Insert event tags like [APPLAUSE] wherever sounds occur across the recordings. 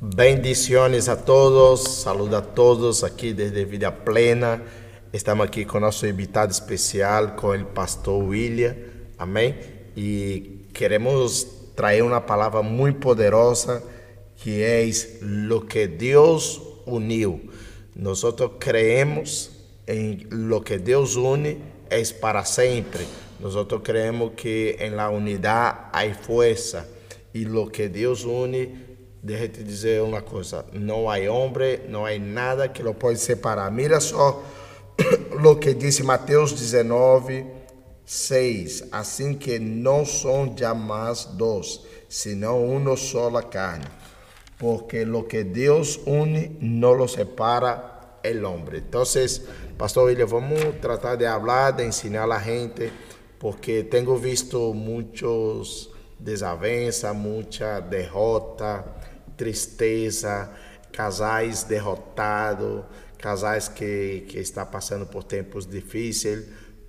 Bendiciones a todos, saludo a todos aqui desde Vida Plena. Estamos aqui com nosso invitado especial, com o pastor William, amém? E queremos trazer uma palavra muito poderosa que é lo que Deus uniu. Nós creemos em lo que Deus une é para sempre. Nós creemos que em la unidade há força e lo que Deus une Deixa te dizer uma coisa: não há homem, não há nada que lo pode separar. Mira só [COUGHS] o que disse Mateus 19, 6. Assim que não são jamais dois, senão uma só carne. Porque lo que Deus une, não lo separa el homem. Então, Pastor William, vamos tratar de falar, de ensinar a gente, porque tenho visto muitos desavenças, muita derrota tristeza, casais derrotados, casais que, que estão passando por tempos difíceis,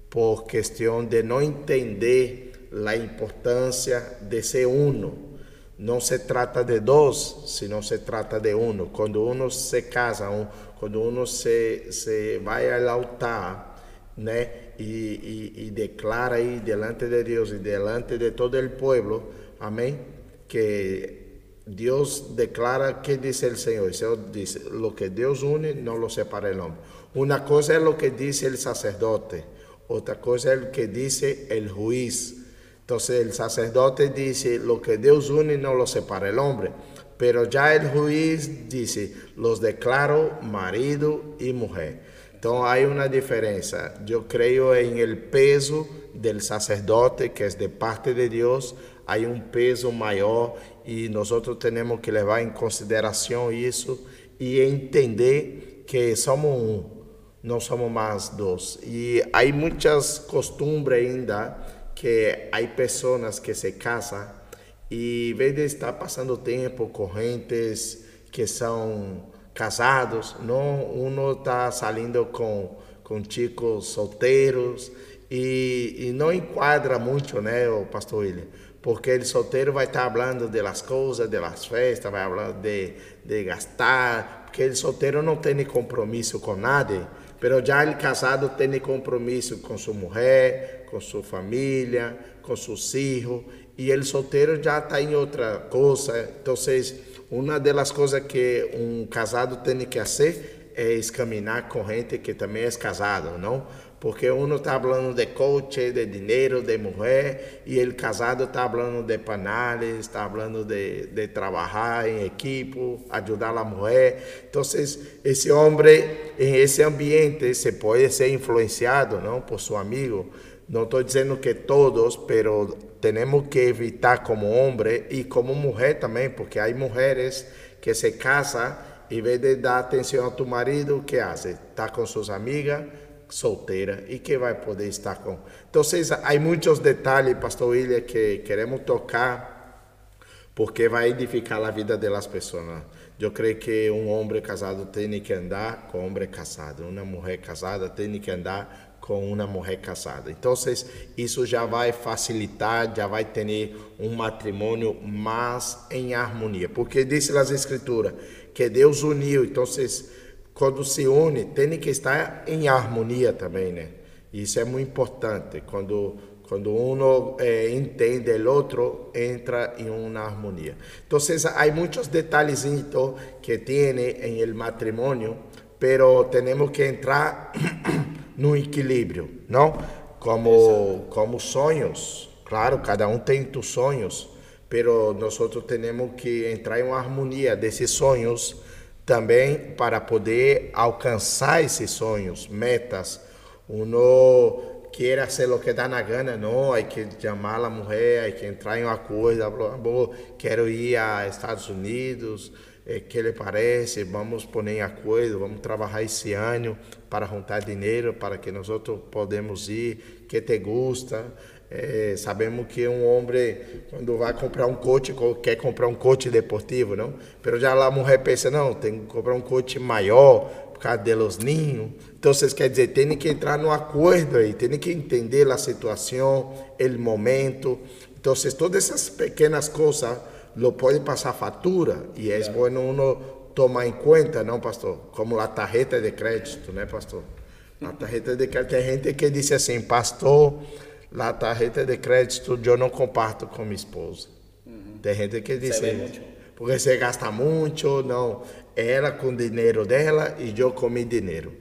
por questão de não entender a importância de ser uno. Não se trata de dois, senão se trata de uno. Quando uno se casa, um, quando uno se, se vai ao altar, né, e, e, e declara aí delante de Deus e delante de todo o povo, amém, que Dios declara qué dice el Señor. El Señor dice, lo que Dios une no lo separa el hombre. Una cosa es lo que dice el sacerdote, otra cosa es lo que dice el juez. Entonces el sacerdote dice, lo que Dios une no lo separa el hombre. Pero ya el juez dice, los declaro marido y mujer. Entonces hay una diferencia. Yo creo en el peso del sacerdote que es de parte de Dios. Hay un peso mayor e nós temos que levar em consideração isso e entender que somos um, não somos mais dois. E há muitas costumbres ainda que há pessoas que se casam e, em vez de estar passando tempo com gentes que são casados, não, um está saindo com, com chicos solteiros e, e não enquadra muito, né, o pastor William? Porque el soltero vai estar hablando de las cosas, de las festas, vai falar de, de gastar, porque el soltero não tem compromisso com nada, pero já el casado tem compromisso com sua mulher, com sua família, com seus filhos, e el solteiro já está em outra coisa. Então, uma das coisas que um casado tem que fazer é caminhar com gente que também é casado, não? Porque uno está hablando de coche, de dinero, de mujer, y el casado está hablando de panales, está hablando de, de trabajar en equipo, ayudar a la mujer. Entonces, ese hombre en ese ambiente se puede ser influenciado ¿no? por su amigo. No estoy diciendo que todos, pero tenemos que evitar como hombre y como mujer también, porque hay mujeres que se casan y en vez de dar atención a tu marido, ¿qué hace? Está con sus amigas solteira e que vai poder estar com. Então, há muitos detalhes, Pastor William, que queremos tocar porque vai edificar a vida das pessoas. Eu creio que um homem casado tem que andar com um homem casado, uma mulher casada tem que andar com uma mulher casada. Então, isso já vai facilitar, já vai ter um matrimônio mais em harmonia. Porque diz as Escrituras que Deus uniu, então, quando se une, tem que estar em harmonia também, né? Isso é muito importante. Quando quando um eh, entende o outro, entra em uma harmonia. Então, há muitos detalhezinhos que tem em el matrimônio, pero temos que entrar [CLEARS THROAT] no equilíbrio, não? Como como sonhos, claro, cada um tem seus sonhos, pero nós temos que entrar em uma harmonia desses sonhos também para poder alcançar esses sonhos, metas. Uno quer fazer o que dá na gana, não, há que chamar a mulher, há que entrar em uma coisa, quero ir a Estados Unidos, eh, que lhe parece? Vamos pôr em acordo, vamos trabalhar esse ano para juntar dinheiro para que nós podemos ir, que te gusta. É, sabemos que um homem, quando vai comprar um coche, quer comprar um coche deportivo, não? Mas já lá a mulher pensa, não, tem que comprar um coche maior, por causa de los niños. Então, vocês quer dizer, tem que entrar no acordo aí, tem que entender a situação, o momento. Então, todas essas pequenas coisas lo puede pasar factura y es bueno uno tomar en cuenta, ¿no, pastor? Como la tarjeta de crédito, ¿no, pastor? La tarjeta de crédito, hay gente que dice así, pastor, la tarjeta de crédito yo no comparto con mi esposa. Hay gente que dice, porque se gasta mucho, no, ela com dinheiro dela e eu com meu dinheiro.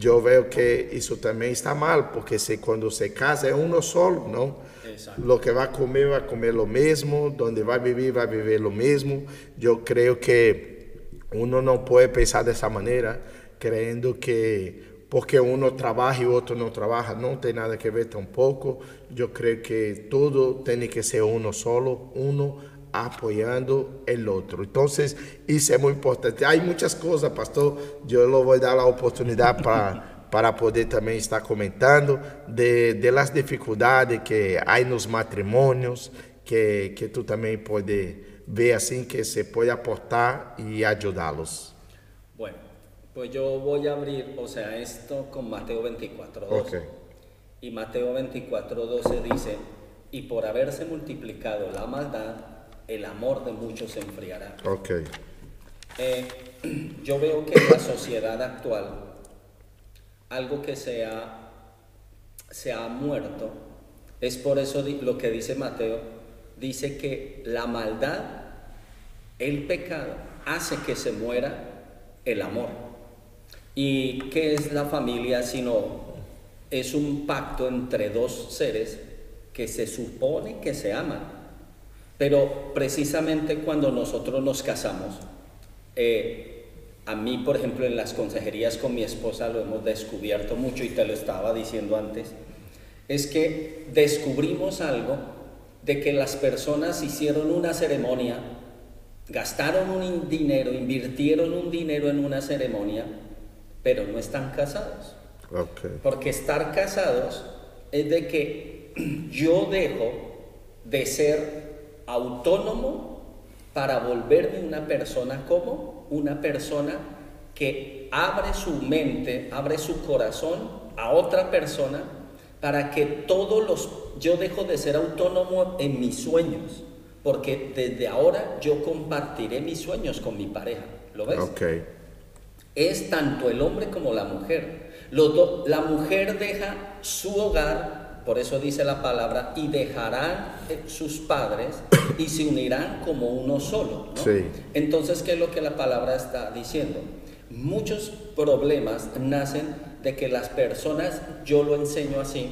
Eu vejo que isso também está mal, porque se quando se casa é um solo, não? Exato. Lo que vai comer, vai comer o mesmo, onde vai viver, vai viver o mesmo. Eu creio que uno não pode pensar dessa maneira, crendo que porque uno trabaja e o outro não trabalha, não tem nada que ver tampouco. Eu creio que tudo tem que ser uno solo, uno apoyando el otro. Entonces, eso es muy importante. Hay muchas cosas, pastor. Yo le voy a dar la oportunidad para, para poder también estar comentando de, de las dificultades que hay en los matrimonios, que, que tú también puedes ver así, que se puede aportar y ayudarlos. Bueno, pues yo voy a abrir, o sea, esto con Mateo 24, 12. Y Mateo 24, 12 dice, y por haberse multiplicado la maldad, el amor de muchos se enfriará. Okay. Eh, [CLEARS THROAT] yo veo que en la sociedad actual, algo que se ha, se ha muerto, es por eso lo que dice Mateo, dice que la maldad, el pecado, hace que se muera el amor. ¿Y qué es la familia sino es un pacto entre dos seres que se supone que se aman? Pero precisamente cuando nosotros nos casamos, eh, a mí, por ejemplo, en las consejerías con mi esposa lo hemos descubierto mucho y te lo estaba diciendo antes, es que descubrimos algo de que las personas hicieron una ceremonia, gastaron un dinero, invirtieron un dinero en una ceremonia, pero no están casados. Porque estar casados es de que [CLEARS THROAT] yo dejo de ser autónomo para volverme una persona como una persona que abre su mente, abre su corazón a otra persona para que todos los yo dejo de ser autónomo en mis sueños, porque desde ahora yo compartiré mis sueños con mi pareja, ¿lo ves? Okay. Es tanto el hombre como la mujer. la mujer deja su hogar por eso dice la palabra, y dejarán eh, sus padres y se unirán como uno solo. Entonces, ¿qué es lo que la palabra está diciendo? Muchos problemas nacen de que las personas, yo lo enseño así,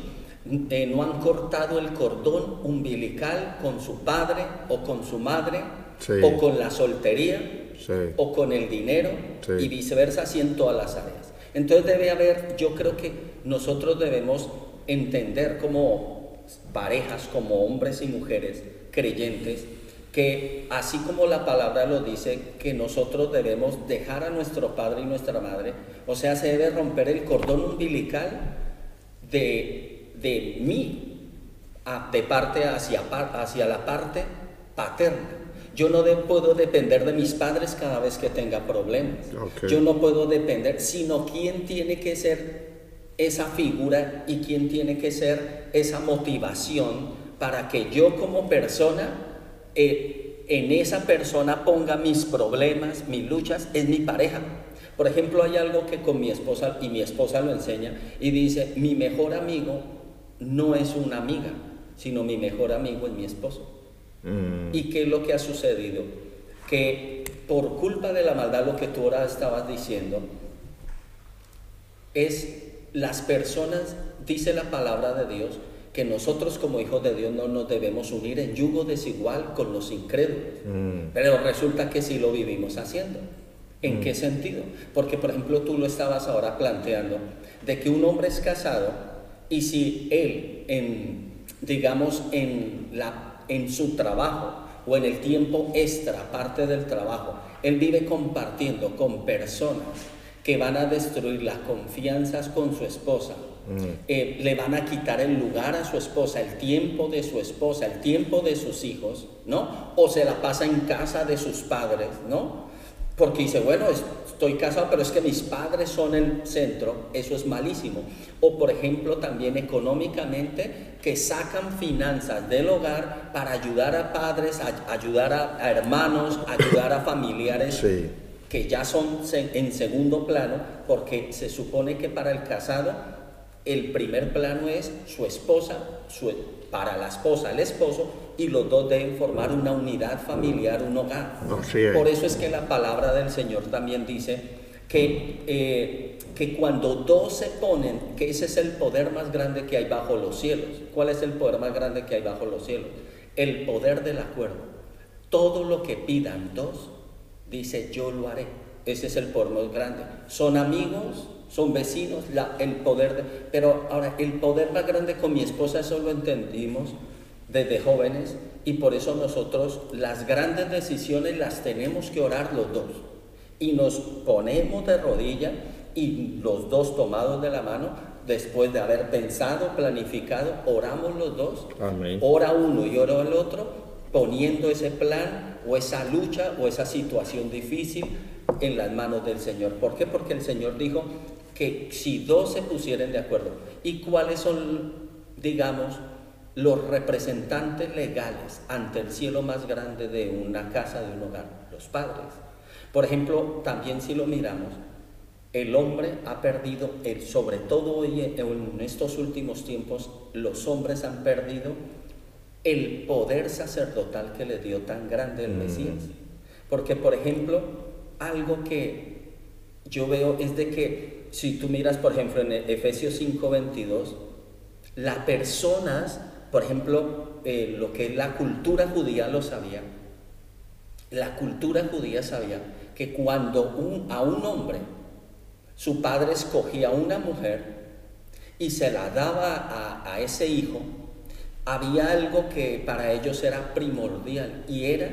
eh, no han cortado el cordón umbilical con su padre o con su madre o con la soltería o con el dinero y viceversa, así en todas las áreas. Entonces debe haber, yo creo que nosotros debemos entender como parejas, como hombres y mujeres creyentes, que así como la palabra lo dice, que nosotros debemos dejar a nuestro padre y nuestra madre, o sea, se debe romper el cordón umbilical de, de mí, de parte hacia, hacia la parte paterna. Yo no puedo depender de mis padres cada vez que tenga problemas. Yo no puedo depender, sino quién tiene que ser esa figura y quién tiene que ser esa motivación para que yo como persona, eh, en esa persona ponga mis problemas, mis luchas, es mi pareja. Por ejemplo, hay algo que con mi esposa, y mi esposa lo enseña, y dice, mi mejor amigo no es una amiga, sino mi mejor amigo es mi esposo. Mm. ¿Y qué es lo que ha sucedido? Que por culpa de la maldad, lo que tú ahora estabas diciendo, es las personas, dice la palabra de Dios, que nosotros como hijos de Dios no nos debemos unir en yugo desigual con los incrédulos. Mm. Pero resulta que sí lo vivimos haciendo. ¿En mm. qué sentido? Porque, por ejemplo, tú lo estabas ahora planteando, de que un hombre es casado y si él, en, digamos, en, la, en su trabajo o en el tiempo extra, parte del trabajo, él vive compartiendo con personas que van a destruir las confianzas con su esposa, mm. eh, le van a quitar el lugar a su esposa, el tiempo de su esposa, el tiempo de sus hijos, ¿no? O se la pasa en casa de sus padres, ¿no? Porque dice, bueno, estoy casado, pero es que mis padres son el centro, eso es malísimo. O por ejemplo, también económicamente, que sacan finanzas del hogar para ayudar a padres, ayudar a, hermanos, ayudar a familiares. que ya son en segundo plano, porque se supone que para el casado el primer plano es su esposa, su, para la esposa el esposo, y los dos deben formar una unidad familiar, un hogar. Por eso es que la palabra del Señor también dice que, eh, que cuando dos se ponen, que ese es el poder más grande que hay bajo los cielos. ¿Cuál es el poder más grande que hay bajo los cielos? El poder del acuerdo. Todo lo que pidan dos, dice yo lo haré. Ese es el poder más grande. Son amigos, son vecinos, la, el poder de, pero ahora el poder más grande con mi esposa eso lo entendimos desde jóvenes y por eso nosotros las grandes decisiones las tenemos que orar los dos y nos ponemos de rodilla y los dos tomados de la mano después de haber pensado, planificado, oramos los dos, ora uno y ora el otro poniendo ese plan o esa lucha o esa situación difícil en las manos del Señor. ¿Por qué? Porque el Señor dijo, que si dos se pusieran de acuerdo, ¿y cuáles son, digamos, los representantes legales ante el cielo más grande de una casa, de un hogar? Los padres. Por ejemplo, también si lo miramos, el hombre ha perdido, el, sobre todo hoy en estos últimos tiempos, los hombres han perdido el poder sacerdotal que le dio tan grande el mm. Mesías. Porque, por ejemplo, algo que yo veo es de que si tú miras, por ejemplo, en Efesios 5:22, las personas, por ejemplo, eh, lo que la cultura judía lo sabía. La cultura judía sabía que cuando a un hombre su padre escogía una mujer y se la daba a, ese hijo, había algo que para ellos era primordial y era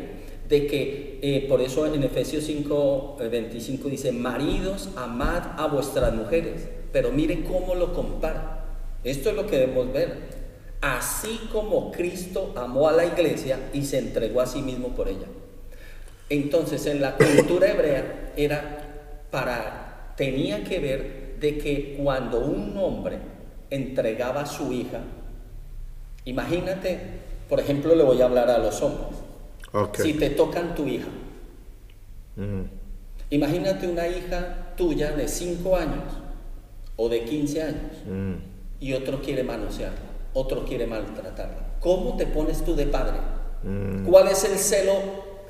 de que eh, por eso en Efesios 5, 25 eh, dice, maridos, amad a vuestras mujeres. Pero mire cómo lo compara. Esto es lo que debemos ver. Así como Cristo amó a la iglesia y se entregó a sí mismo por ella. Entonces en la cultura hebrea era para, tenía que ver de que cuando un hombre entregaba a su hija, imagínate, por ejemplo, le voy a hablar a los hombres. Si te tocan tu hija. Imagínate una hija tuya de 5 años o de 15 años y otro quiere manosearla, otro quiere maltratarla. ¿Cómo te pones tú de padre? ¿Cuál es el celo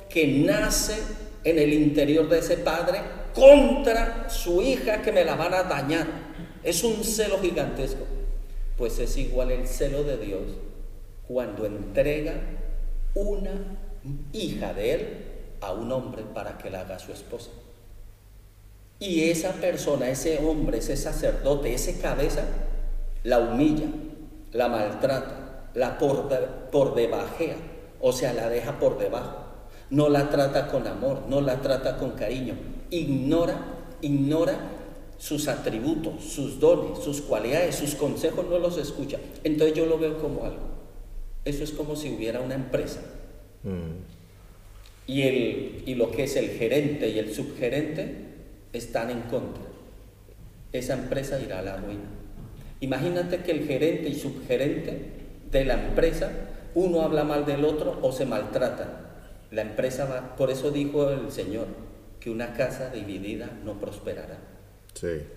que nace en el interior de ese padre contra su hija que me la van a dañar? Es un celo gigantesco. Pues es igual el celo de Dios cuando entrega una hija de él a un hombre para que la haga su esposa. Y esa persona, ese hombre, ese sacerdote, ese cabeza, la humilla, la maltrata, la por, por debajea, o sea, la deja por debajo. No la trata con amor, no la trata con cariño. Ignora, ignora sus atributos, sus dones, sus cualidades, sus consejos, no los escucha. Entonces yo lo veo como algo. Eso es como si hubiera una empresa Mm. Y, el, y lo que es el gerente y el subgerente están en contra. Esa empresa irá a la ruina. Imagínate que el gerente y subgerente de la empresa, uno habla mal del otro o se maltrata. La empresa va, por eso dijo el Señor, que una casa dividida no prosperará.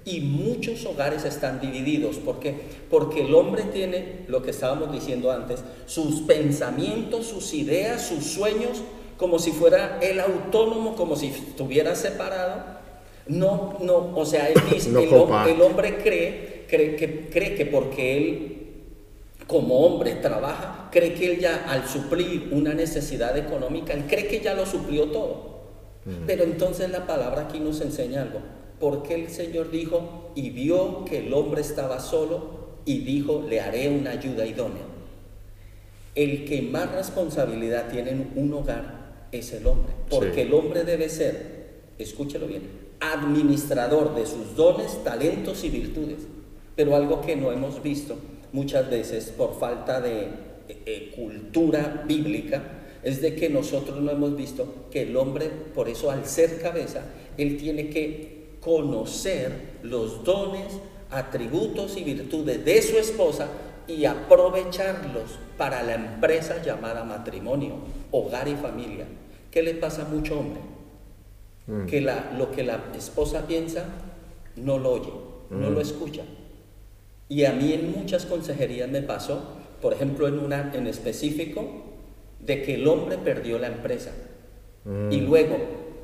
Y muchos hogares están divididos. ¿Por qué? Porque el hombre tiene, lo que estábamos diciendo antes, sus pensamientos, sus ideas, sus sueños, como si fuera el autónomo, como si estuviera separado. No, no, o sea, él [COUGHS] dice, el, hombre cree, cree, que, cree que porque él como hombre trabaja, cree que él ya al suplir una necesidad económica, él cree que ya lo suplió todo. Pero entonces la palabra aquí nos enseña algo porque el Señor dijo y vio que el hombre estaba solo y dijo, le haré una ayuda idónea. El que más responsabilidad tiene en un hogar es el hombre, porque el hombre debe ser, escúchelo bien, administrador de sus dones, talentos y virtudes. Pero algo que no hemos visto muchas veces por falta de eh, eh, cultura bíblica es de que nosotros no hemos visto que el hombre, por eso al ser cabeza, él tiene que conocer los dones, atributos y virtudes de su esposa y aprovecharlos para la empresa llamada matrimonio, hogar y familia. ¿Qué le pasa a mucho hombre? Mm. Que la, lo que la esposa piensa no lo oye, no Mm. lo escucha. Y a mí en muchas consejerías me pasó, por ejemplo en una en específico, de que el hombre perdió la empresa. Mm. Y luego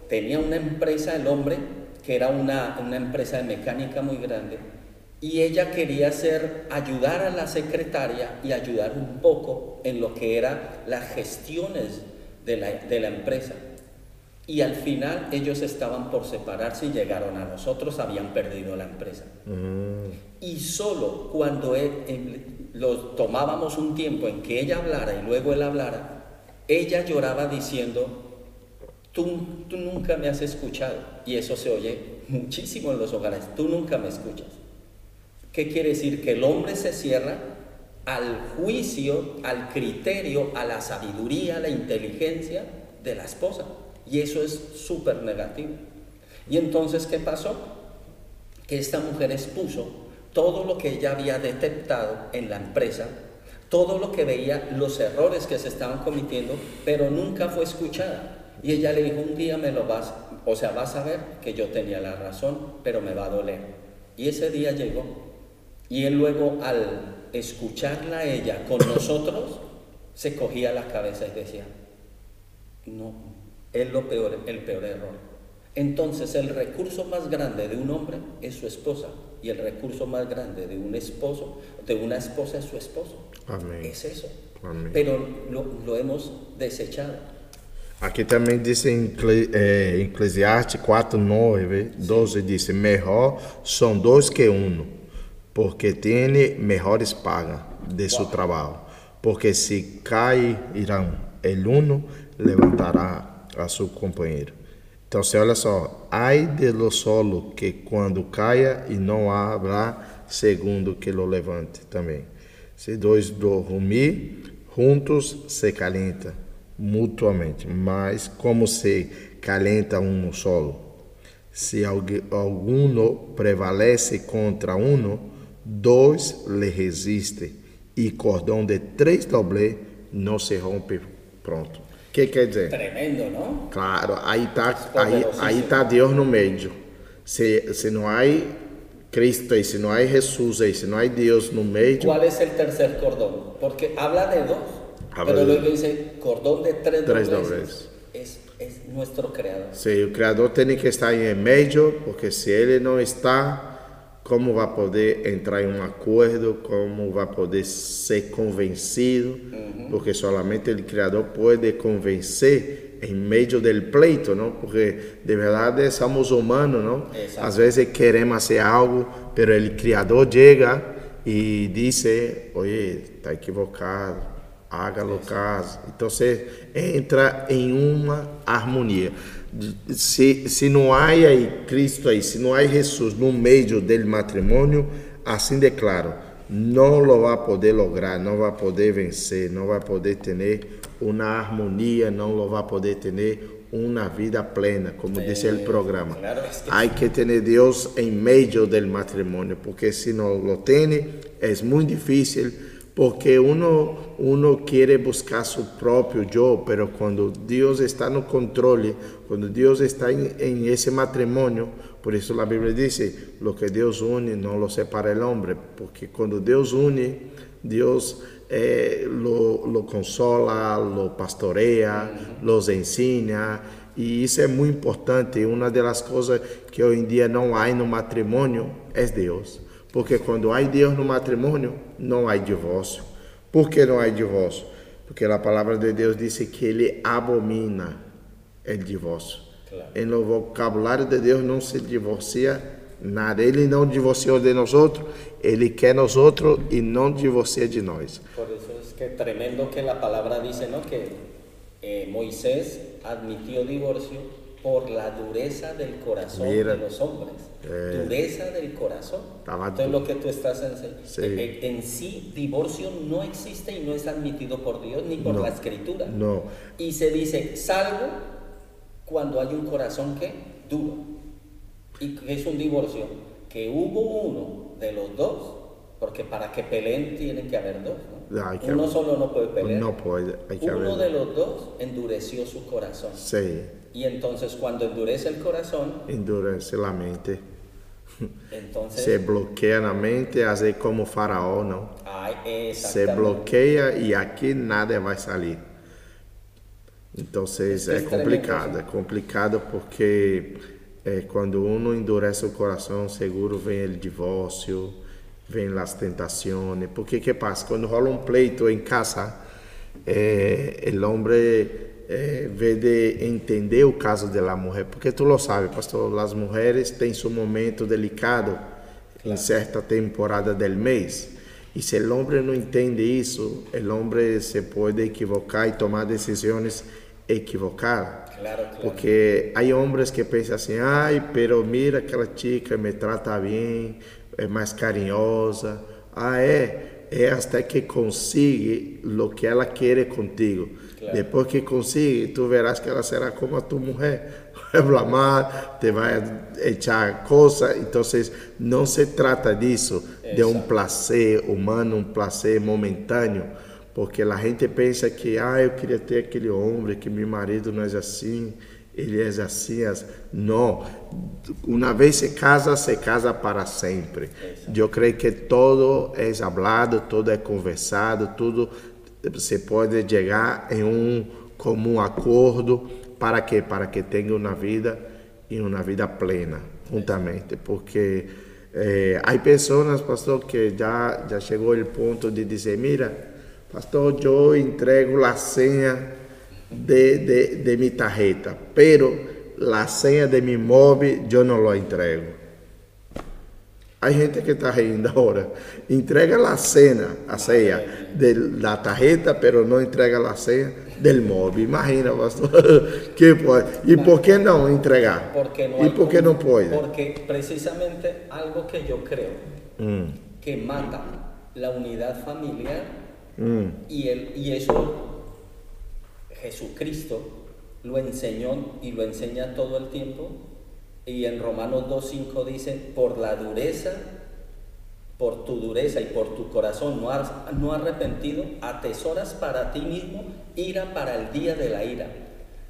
tenía una empresa el hombre, que era una, una empresa de mecánica muy grande, y ella quería hacer, ayudar a la secretaria y ayudar un poco en lo que eran las gestiones de la, de la empresa. Y al final ellos estaban por separarse y llegaron a nosotros, habían perdido la empresa. Mm. Y solo cuando él, él- lo tomábamos un tiempo en que ella hablara y luego él hablara, ella lloraba diciendo, tú, tú nunca me has escuchado. Y eso se oye muchísimo en los hogares, tú nunca me escuchas. ¿Qué quiere decir? Que el hombre se cierra al juicio, al criterio, a la sabiduría, a la inteligencia de la esposa. Y eso es súper negativo. Y entonces, ¿qué pasó? Que esta mujer expuso todo lo que ella había detectado en la empresa, todo lo que veía, los errores que se estaban cometiendo, pero nunca fue escuchada. Y ella le dijo, un día me lo vas, o sea, vas a ver que yo tenía la razón, pero me va a doler. Y ese día llegó. Y él luego, al escucharla a ella con nosotros, se cogía la cabeza y decía, no, es lo peor, el peor error. Entonces el recurso más grande de un hombre es su esposa y el recurso más grande de un esposo, de una esposa es su esposo. Amén. Es eso. Amén. Pero lo, lo hemos desechado. Aqui também diz em Cle- eh, Eclesiastes 4, 9, 12, diz: Melhor são dois que um, porque tem melhores pagas de seu trabalho. Porque se cairão el uno, levantará a seu companheiro. Então, você olha só: ai de lo solo que quando caia e não haverá segundo que lo levante também. Se dois dormir juntos, se calienta mutuamente, mas como se calenta um solo. Se algu- alguno prevalece contra um, dois lhe resistem, e cordão de três doble não se rompe pronto. Que quer dizer? Tremendo, ¿no? Claro, aí tá, aí, aí tá Deus no meio. Se, se não há Cristo aí, se não há Jesus aí, se não há Deus no meio, ¿Cuál es el tercer cordón? Porque habla de dos, Habla pero luego dice cordón de tres, dobleces. Es, es nuestro creador. se o Criador tem que estar em meio, porque se ele não está, como vai poder entrar em um acordo, como vai poder ser convencido, porque solamente o Criador pode convencer em meio do pleito, não? Porque de verdade somos humanos, não? Exato. Às vezes queremos fazer algo, pero o Criador chega e diz, oye, está equivocado, hágalo caso. Então você entra em uma harmonia. Se, se não há aí Cristo aí, se não há Jesus no meio do matrimônio, assim declaro, não lo vai poder lograr, não vai poder vencer, não vai poder ter uma harmonia, não lo vai poder ter uma vida plena, como disse o programa. claro, es que- Hay que tener Dios en medio del matrimonio, porque si no lo tiene es muy difícil, porque uno, uno quiere buscar su propio yo, pero cuando Dios está no controle, cuando Dios está en, en ese matrimonio, por eso la Biblia dice, lo que Dios une no lo separa el hombre, porque cuando Dios une, Dios eh, lo, lo consola, lo pastorea, los enseña. E isso é muito importante. Uma das coisas que hoje em dia não há no matrimônio é Deus. Porque quando há Deus no matrimônio, não há divórcio. Por que não há divórcio? Porque a palavra de Deus diz que ele abomina o divórcio. Claro. Em no vocabulário de Deus não se divorcia nada. Ele não divorciou de nós outros, ele quer nós outros e não divorcia de nós. Por eso es que tremendo que la palabra dice, ¿no? Que eh, Moisés admitió divorcio por la dureza del corazón Mira. de los hombres. Eh. dureza del corazón. Entonces tú- lo que tú estás enseñando. Sí. En sí, divorcio no existe y no es admitido por Dios ni por No. la escritura. No. Y se dice, salvo cuando hay un corazón que duro. ¿Y qué es un divorcio? Que hubo uno de los dos, porque para que peleen tienen que haber dos. que uno haber- solo no puede pelear. No puede, hay que uno haber- de los dos endureció su corazón. Sí, Y entonces cuando endurece el corazón, endurece la mente. entonces... Se bloquea la mente, hace como faraón, ¿no? Ay, Se exactamente. bloquea y aquí nada va a salir. Entonces Es tremendo complicado, eso. é complicado porque eh, quando uno endurece o coração, seguro vem o divórcio, vem as tentações. Porque que passa? Quando rola um pleito em casa, eh, o homem eh, vê de entender o caso da mulher, porque tu lo sabe, pastor, as mulheres têm seu momento delicado em certa temporada del mês. E se o homem não entende isso, o homem se pode equivocar e tomar decisões equivocadas. Claro, claro. Porque hay hombres que piensan así, ay, pero mira aquella chica me trata bien, es más cariñosa. Ah, é, é hasta que consigue lo que ela quiere contigo. Claro. Depois que consigue, tú verás que ela será como a tu mujer. [LAUGHS] Vai blamar, te vai echar cosas. Entonces, não se trata disso, de um Exacto. placer humano, um placer momentâneo. Porque a gente pensa que, ah, eu queria ter aquele homem, que meu marido não é assim, ele é assim. as-". Não. Uma vez se casa, se casa para sempre. Eu creio que todo é hablado, todo é conversado, tudo se pode chegar em um comum acordo. Para quê? Para que tenha uma vida e uma vida plena, juntamente. Porque eh, há pessoas, pastor, que já, já chegou o ponto de dizer, mira, pastor, eu entrego a senha de, de, de mi tarjeta, pero la senha de mi móvil eu não lo entrego. Há gente que está rindo agora. Entrega a senha, a de la tarjeta, pero não entrega a senha del móvel. Imagina, pastor. Que pode. E por entregar? Porque no e hay por con- não pode? Porque precisamente algo que yo creo Mm, que mata la unidad familiar mm, y, el, y eso Jesucristo lo enseñó y lo enseña todo el tiempo. Y en Romanos 2.5 dice, por la dureza, por tu dureza y por tu corazón no, has, no arrepentido, atesoras para ti mismo ira para el día de la ira.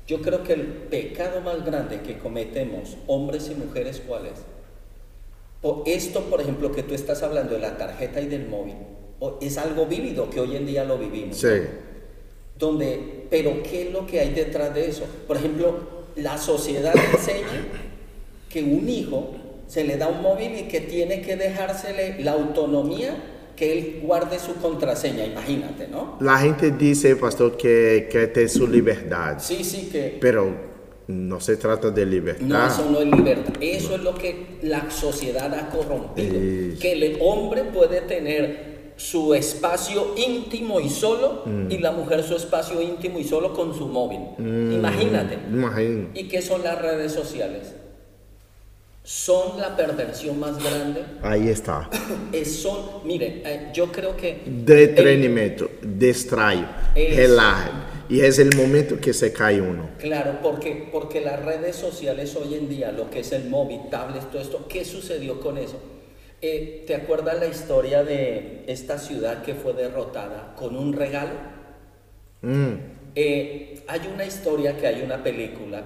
Yo creo que el pecado más grande que cometemos, hombres y mujeres, ¿cuál es? O esto, por ejemplo, que tú estás hablando de la tarjeta y del móvil, o- es algo vívido que hoy en día lo vivimos. sí. donde, pero ¿qué es lo que hay detrás de eso? Por ejemplo, la sociedad enseña que un hijo se le da un móvil y que tiene que dejársele la autonomía que él guarde su contraseña, imagínate, ¿no? La gente dice, pastor, que quer ter sua liberdade. Sí, sí, que Pero no se trata de libertad. no, eso no es libertad, eso es lo que la sociedad ha corrompido, que el hombre puede tener su espacio íntimo y solo y la mujer su espacio íntimo y solo con su móvil. Imagínate. Imagina. ¿Y qué son las redes sociales? Son la perversión más grande. Aí está. [COUGHS] Es son, mire, eh, yo creo que De treinamento, distrai, Eso. relaja. E é o momento que se cai uno. Claro, porque, porque las redes sociales hoy en día, lo que es el móvil, tablet, todo esto, ¿qué sucedió con eso? Eh, ¿Te acuerdas la historia de esta ciudad que fue derrotada con un regalo? Hum, Eh, hay una historia que hay una película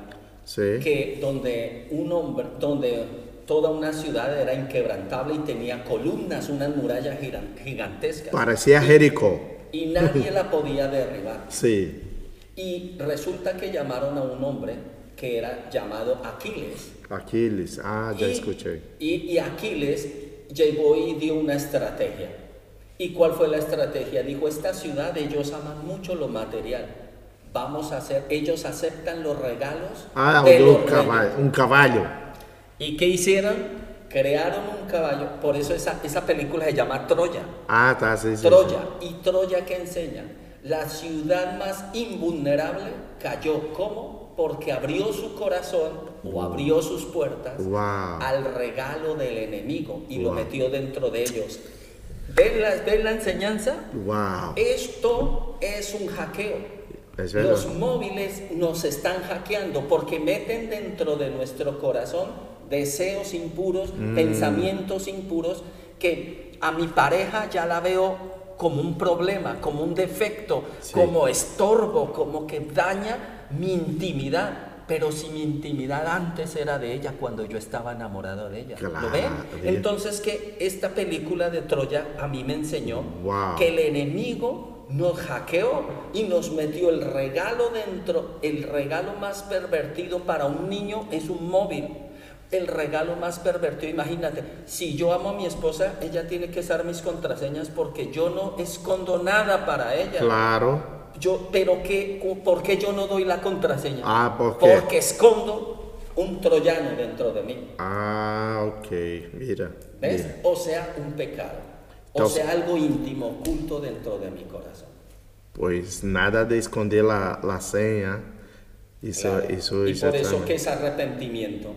sim. que donde un hombre, donde toda una ciudad era inquebrantable y tenía columnas, unas murallas gigan- gigantescas Parecia Jericó. y nadie [LAUGHS] la podía derribar. Sim. Y resulta que llamaron a un hombre que era llamado Aquiles. Aquiles. Ah, já Y- escutei. Y, y Aquiles llegó y dio una estrategia. ¿Y cuál fue la estrategia? Dijo, esta ciudad ellos aman mucho lo material. Vamos a hacer, ellos aceptan los regalos Ah, de o los do cavalho. reyes. Um cavalho. ¿Y qué hicieron? Crearon un caballo. Por eso esa, esa película se llama Troya. Ah, tá. Sim, sim, Troya. ¿Y Troya qué enseña? La ciudad más invulnerable cayó como porque abrió su corazón o abrió sus puertas Wow. al regalo del enemigo y lo metió dentro de ellos. ¿Ven la, ven la enseñanza? Wow. Esto es un hackeo. Es. Los móviles nos están hackeando porque meten dentro de nuestro corazón deseos impuros, Mm. pensamientos impuros que a mi pareja ya la veo como un problema, como un defecto, Sí. como estorbo, como que daña mi intimidad. Pero si mi intimidad antes era de ella cuando yo estaba enamorado de ella. ¿Lo ven? bien. Entonces que esta película de Troya a mí me enseñó Wow. que el enemigo nos hackeó y nos metió el regalo dentro. El regalo más pervertido para un niño es un móvil. El regalo más pervertido, imagínate, si yo amo a mi esposa, ella tiene que usar mis contraseñas porque yo no escondo nada para ella. Claro. Yo, pero qué, ¿por qué yo no doy la contraseña? Ah, ¿por qué? Porque escondo un troyano dentro de mí. Ah, ok. Mira. ¿Ves? mira. O sea, un pecado. O sea, algo íntimo, oculto dentro de mi corazón. Pues nada de esconder la, la seña. Eso, Claro. eso, y por es eso que es arrepentimiento,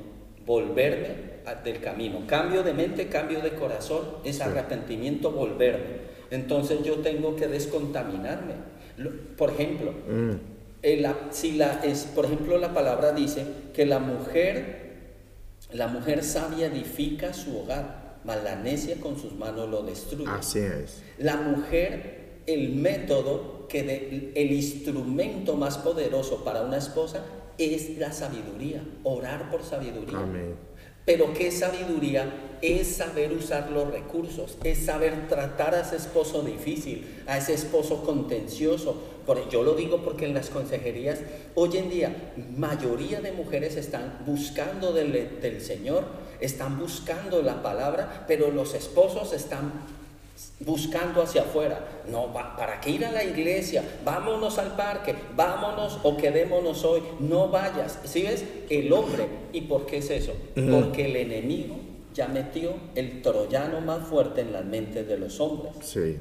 volverme del camino. Cambio de mente, cambio de corazón, es arrepentimiento, volverme. Entonces yo tengo que descontaminarme. Por ejemplo, Mm. en la- si la, es, por ejemplo, la palabra dice que la mujer, la mujer sabia edifica su hogar, mas la necia con sus manos lo destruye. Así es. La mujer, el método, que de- el instrumento más poderoso para una esposa es la sabiduría, orar por sabiduría. Amén. Pero ¿qué sabiduría? Es saber usar los recursos, es saber tratar a ese esposo difícil, a ese esposo contencioso. Yo lo digo porque en las consejerías, hoy en día, mayoría de mujeres están buscando del, del Señor, están buscando la palabra, pero los esposos están buscando hacia afuera. No, va- ¿para qué ir a la iglesia? Vámonos al parque, vámonos o quedémonos hoy. No vayas. ¿Sí ves? El hombre. ¿Y por qué es eso? Porque el enemigo ya metió el troyano más fuerte en las mentes de los hombres. Sí.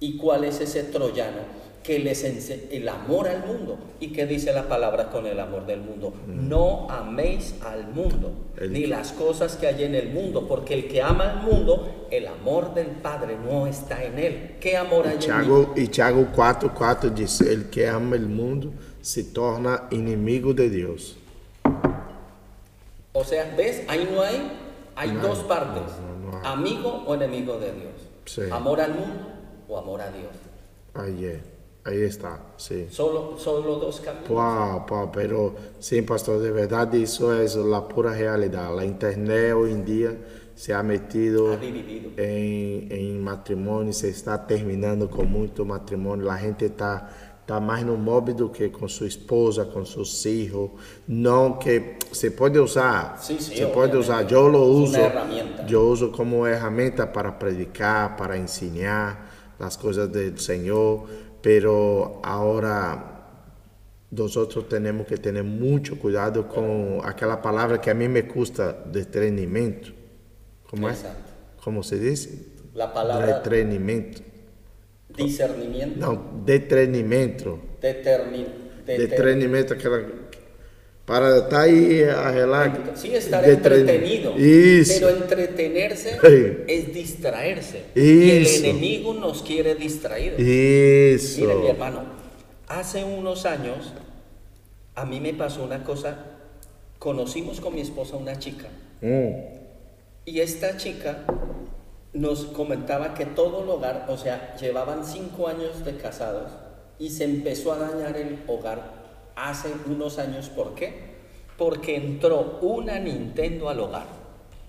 ¿Y cuál es ese troyano? Que les el amor al mundo. ¿Y qué dice la palabra con el amor del mundo? No améis al mundo, El- ni las cosas que hay en el mundo, porque el que ama al mundo, el amor del Padre no está en él. ¿Qué amor hay en mí? Tiago, e Tiago 4,4 diz: El que ama el mundo se torna inimigo de Dios. O sea, ¿ves? Ahí no hay, hay No, dos partes. no, no hay. Amigo o enemigo de Dios. Sí. Amor al mundo o amor a Dios. Aí está, sim. Solo, solo dos caminos. Pô, pô, pero sim, pastor, de verdade isso é a pura realidade. A internet hoje em dia se ha metido Ha dividido. em, em matrimônio, se está terminando com muito matrimônio. A gente está tá mais no móvel do que com sua esposa, com seus filhos. Não que se pode usar, Sí, sí, se pode obviamente. usar. Eu lo Es uso, una herramienta. eu uso como ferramenta para predicar, para ensinar as coisas do Senhor, pero agora nosotros tenemos que tener mucho cuidado con aquella palabra que a mí me gusta de treinamento. ¿Cómo es? Exacto. ¿Cómo se dice? La palabra Treinamento. discernimiento, No, de treinamento. determin, De deter- treinamento, aquela... Para estar ahí a relajar. Sí, estar entretenido. Eso. Pero entretenerse Sí. es distraerse. Y el enemigo nos quiere distraídos. Eso. Mire, mi hermano, hace unos años a mí me pasó una cosa. Conocimos con mi esposa una chica. Mm. Y esta chica nos comentaba que todo el hogar, o sea, llevaban cinco años de casados y se empezó a dañar el hogar hace unos años. ¿Por qué? Porque entró una Nintendo al hogar.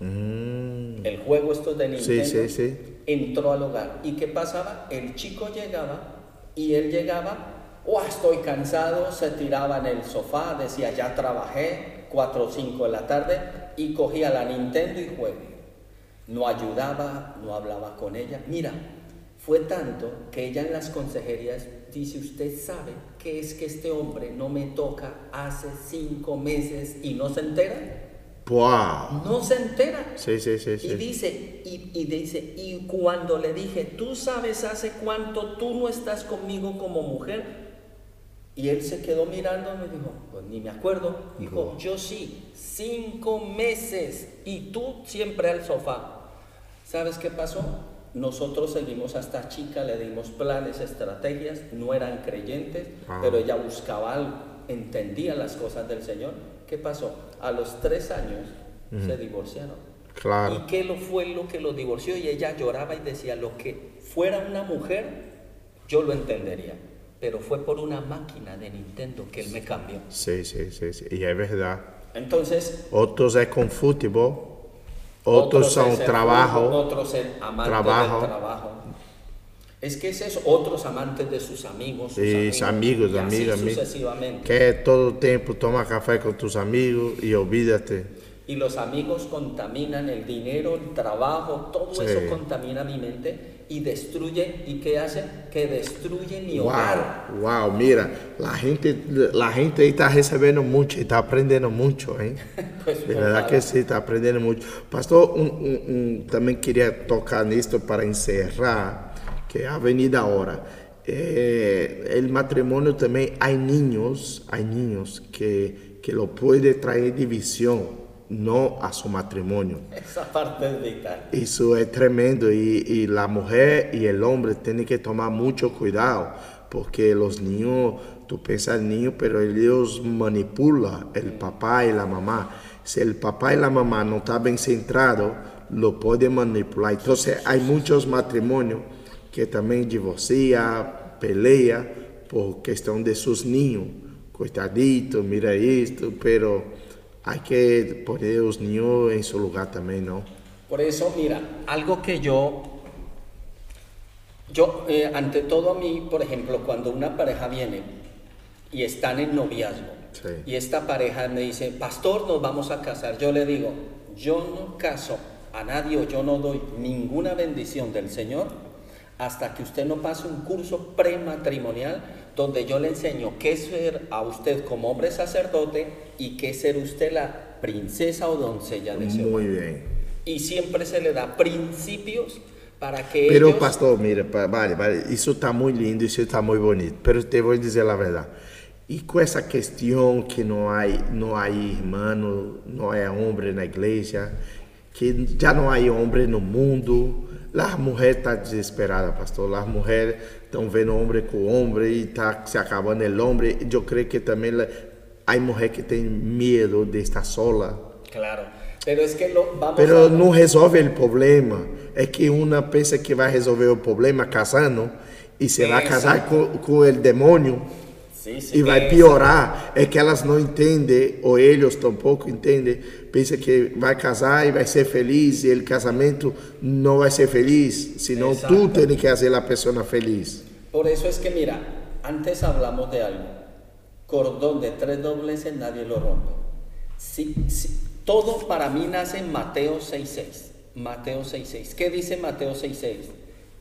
Mm. El juego esto de Nintendo Sí, sí, sí. entró al hogar. ¿Y qué pasaba? El chico llegaba y él llegaba, oh, estoy cansado, se tiraba en el sofá, decía, ya trabajé, 4 o 5 de la tarde, y cogía la Nintendo y juegue. No ayudaba, no hablaba con ella. Mira, fue tanto que ella en las consejerías dice, usted sabe que es que este hombre no me toca hace cinco meses y no se entera. Wow. No se entera. Sí, sí, sí, Y sí. dice, y, y dice, y cuando le dije, tú sabes hace cuánto tú no estás conmigo como mujer, Y él se quedó mirando y me dijo, pues ni me acuerdo. Dijo, yo sí, cinco meses y tú siempre al sofá. ¿Sabes qué pasó? Nosotros seguimos a esta chica, le dimos planes, estrategias, no eran creyentes, Ah. pero ella buscaba algo, entendía las cosas del Señor. ¿Qué pasó? A los tres años se divorciaron. Claro. ¿Y qué lo fue lo que lo divorció? Y ella lloraba y decía, lo que fuera una mujer, yo lo entendería. Pero fue por una máquina de Nintendo que él me cambió. Sim, sim, sim, sim. E é verdade. Entonces, Outros é com futebol, el trabalho. fútbol, otros el amante trabajo. del trabajo. Es que es eso, otros amantes de sus amigos, sus amigos, y así amigas, amigos. sucesivamente. Quer todo tempo tomar café com tus amigos e olvídate. Y los amigos contaminan el dinero, el trabajo, todo Sí. eso contamina mi mente y destruye. ¿Y qué hace? Que destruye mi hogar. Uau, mira, a gente, a gente está recebendo muito, está aprendendo muito, hein? [LAUGHS] Pues, De verdade que sim, está aprendendo muito. Pastor, um, um, um, também queria tocar nisto para encerrar, que é a Avenida Hora. Eh, el matrimonio também, há niños, há niños que, que lo puede traer división, no a su matrimonio. Esa parte es vital. Isso é tremendo e, e a mulher e o homem têm que tomar muito cuidado, porque os niños, tu pensas niño, pero eles manipulam o papai e a mamá. Se o papai e a mamá não estão bem centrados, lo podem manipular. Então, há muitos matrimônios que também divorciam, peleam por questão de seus niños. Coitadito, mira isto, pero hay que poner los niños en su lugar también, ¿no? Por eso, mira, algo que yo, yo, eh, ante todo a mí, por ejemplo, cuando una pareja viene y están en noviazgo Sí. y esta pareja me dice, pastor, nos vamos a casar, yo le digo, yo no caso a nadie o yo no doy ninguna bendición del Señor hasta que usted no pase un curso prematrimonial donde yo le enseño qué es ser a usted como hombre sacerdote y qué es ser usted la princesa o doncella de ese hogar Muy bien. y siempre se le da principios para que Pero, ellos pastor, mira, pa- vale, vale, isso está muy lindo, isso está muy bonito, pero te voy a decir la verdad. Y con esa cuestión que no hay, no hay hermano, no hay hombre en la iglesia, que ya no hay hombre en el mundo, la mujer está desesperada, pastor. Las mujeres están viendo hombre con hombre y está se acabando el hombre. Yo creo que también la- hay mujeres que tienen miedo de estar sola. claro pero es que lo vamos Pero a não resolve o problema. É que uma pensa que vai resolver o problema casando e se vai casar com, com o demônio sí, sí, e vai eso. piorar. É que elas não entendem, ou eles tampouco entendem. Pensa que vai casar e vai ser feliz e o casamento não vai ser feliz. Senão Exacto. tu tem que fazer a pessoa feliz. por eso es que mira antes hablamos de algo cordón de tres dobleces nadie lo rompe Sí, sí, todo para mí nace en Mateo 6.6 Mateo 6.6 ¿qué dice Mateo 6.6?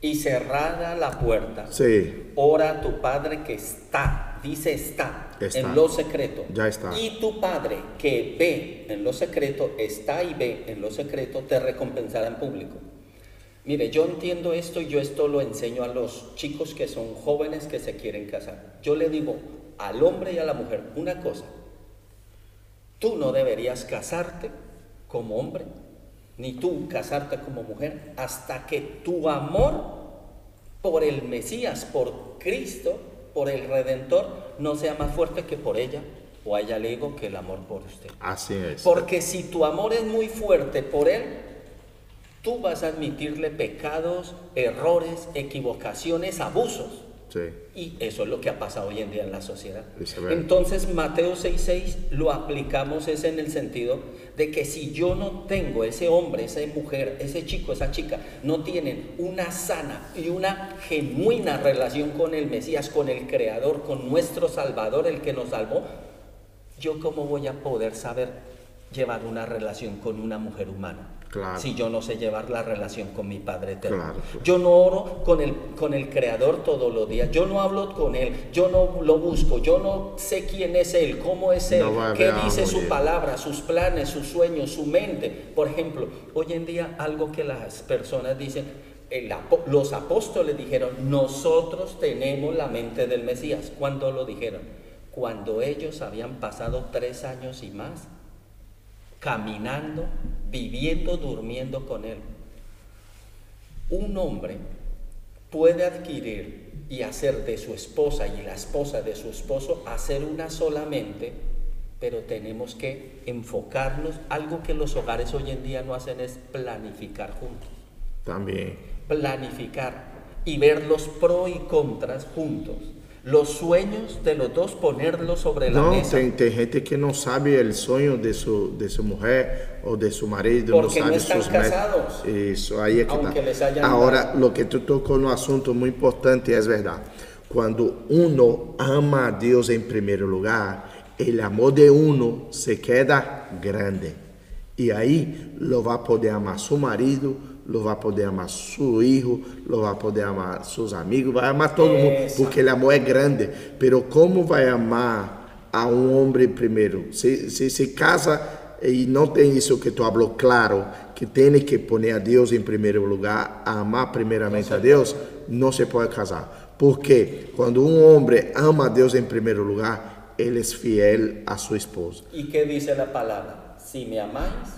Y cerrada la puerta Sim, Ora a tu Padre que está, dice está, Está. en lo secreto. Ya está. Y tu Padre que ve en lo secreto, está y ve en lo secreto, te recompensará en público. Mire, yo entiendo esto y yo esto lo enseño a los chicos que son jóvenes que se quieren casar. Yo le digo al hombre y a la mujer una cosa. Tú no deberías casarte como hombre, ni tú casarte como mujer, hasta que tu amor por el Mesías, por Cristo, por el Redentor, no sea más fuerte que por ella, o a ella le digo que el amor por usted. assim é. Porque si tu amor es muy fuerte por Él, tú vas a admitirle pecados, errores, equivocaciones, abusos. Y eso es lo que ha pasado hoy en día en la sociedad. Entonces Mateo 6.6 lo aplicamos es en el sentido de que si yo no tengo ese hombre, esa mujer, ese chico, esa chica, no tienen una sana y una genuina relación con el Mesías, con el Creador, con nuestro Salvador, el que nos salvó, yo cómo voy a poder saber llevar una relación con una mujer humana. Claro. Si yo no sé llevar la relación con mi Padre Eterno. Claro, claro. Yo no oro con el, con el Creador todos los días. Yo no hablo con Él. Yo no lo busco. Yo no sé quién es Él, cómo es Él, No qué dice su armonía. palabra, sus planes, sus sueños, su mente. Por ejemplo, hoy en día algo que las personas dicen, el los apóstoles dijeron, nosotros tenemos la mente del Mesías. ¿Cuándo lo dijeron? cuando ellos habían pasado tres años y más caminando, viviendo, durmiendo con Él. Un hombre puede adquirir y hacer de su esposa y la esposa de su esposo, hacer una solamente, pero tenemos que enfocarnos. Algo que los hogares hoy en día no hacen es planificar juntos. También. Planificar y ver los pros y contras juntos los sueños de los dos ponerlos sobre la no, mesa. Tem, tem gente que não sabe o sonho de sua de sua mulher ou de seu marido, Porque não sabe estão seus casados. Isso, aí é que Aunque les hayan Agora, dado. o que tu tocou no assunto muito importante é verdade. Quando uno ama a Deus em primeiro lugar, o amor de uno se queda grande. E aí, lo vai poder amar seu marido, lo vai poder amar seu filho, lo vai poder amar seus amigos, vai amar todo mundo, porque o amor é grande. Pero como vai amar a um homem primeiro? Se se, se casa e não tem isso que tu falou claro, que tem que pôr a Deus em primeiro lugar, amar primeiramente a Deus, não se pode casar. Porque quando um homem ama a Deus em primeiro lugar, ele é fiel a sua esposa. ¿Y qué dice la palabra? Si me amáis,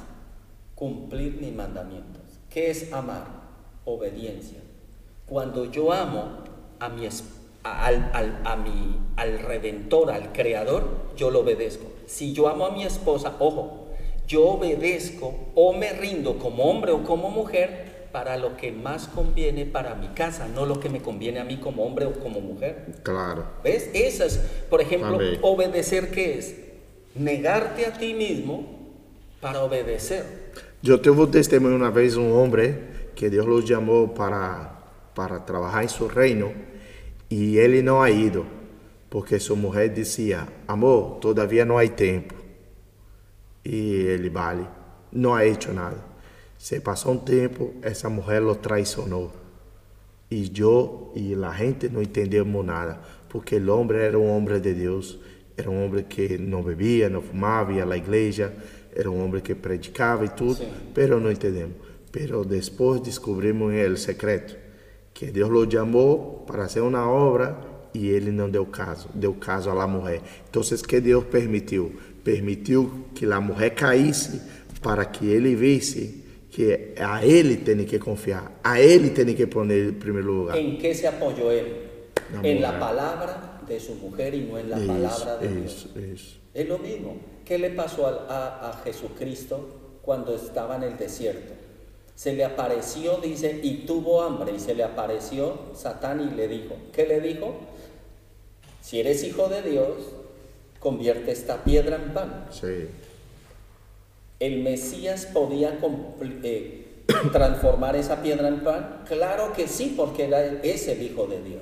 cumplid mis mandamientos. ¿Qué es amar? Obediencia. Cuando yo amo a mi, a- al, al- a mi- al redentor, al creador, yo lo obedezco. Si yo amo a mi esposa, ojo, yo obedezco o me rindo como hombre o como mujer para lo que más conviene para mi casa, no lo que me conviene a mí como hombre o como mujer. Claro. ¿Ves? Esa es, por ejemplo, Amén. obedecer, ¿qué es? Negarte a ti mismo para obedecer. Eu tive um testemunho uma vez um homem que Deus o chamou para para trabalhar em seu reino e ele não ha ido porque sua mulher dizia amor todavia não há tempo. E ele vale não ha hecho nada. Se passou um tempo essa mulher lo traicionou. E eu e a gente não entendemos nada porque o homem era um homem de Deus era um homem que não bebia não fumava ia à igreja era um homem que predicava e tudo Sim. pero não entendemos pero depois descobrimos o secreto que Deus lo chamou para fazer uma obra e ele não deu caso, deu caso à mulher. Então, que Deus permitiu? Permitiu que a mulher caísse para que ele visse que a ele tem que confiar, a ele tem que pôr em primeiro lugar. ¿En qué se él? La en la mujer. palabra de su mujer y no en la palabra de Dios. Isso, isso. Es lo mismo. ¿Qué le pasó a, a Jesucristo cuando estaba en el desierto? Se le apareció, dice, y tuvo hambre, y se le apareció Satán y le dijo, ¿qué le dijo? Si eres hijo de Dios, convierte esta piedra en pan. Sí. ¿El Mesías podía eh, [COUGHS] transformar esa piedra en pan? Claro que sí, porque era, es el Hijo de Dios.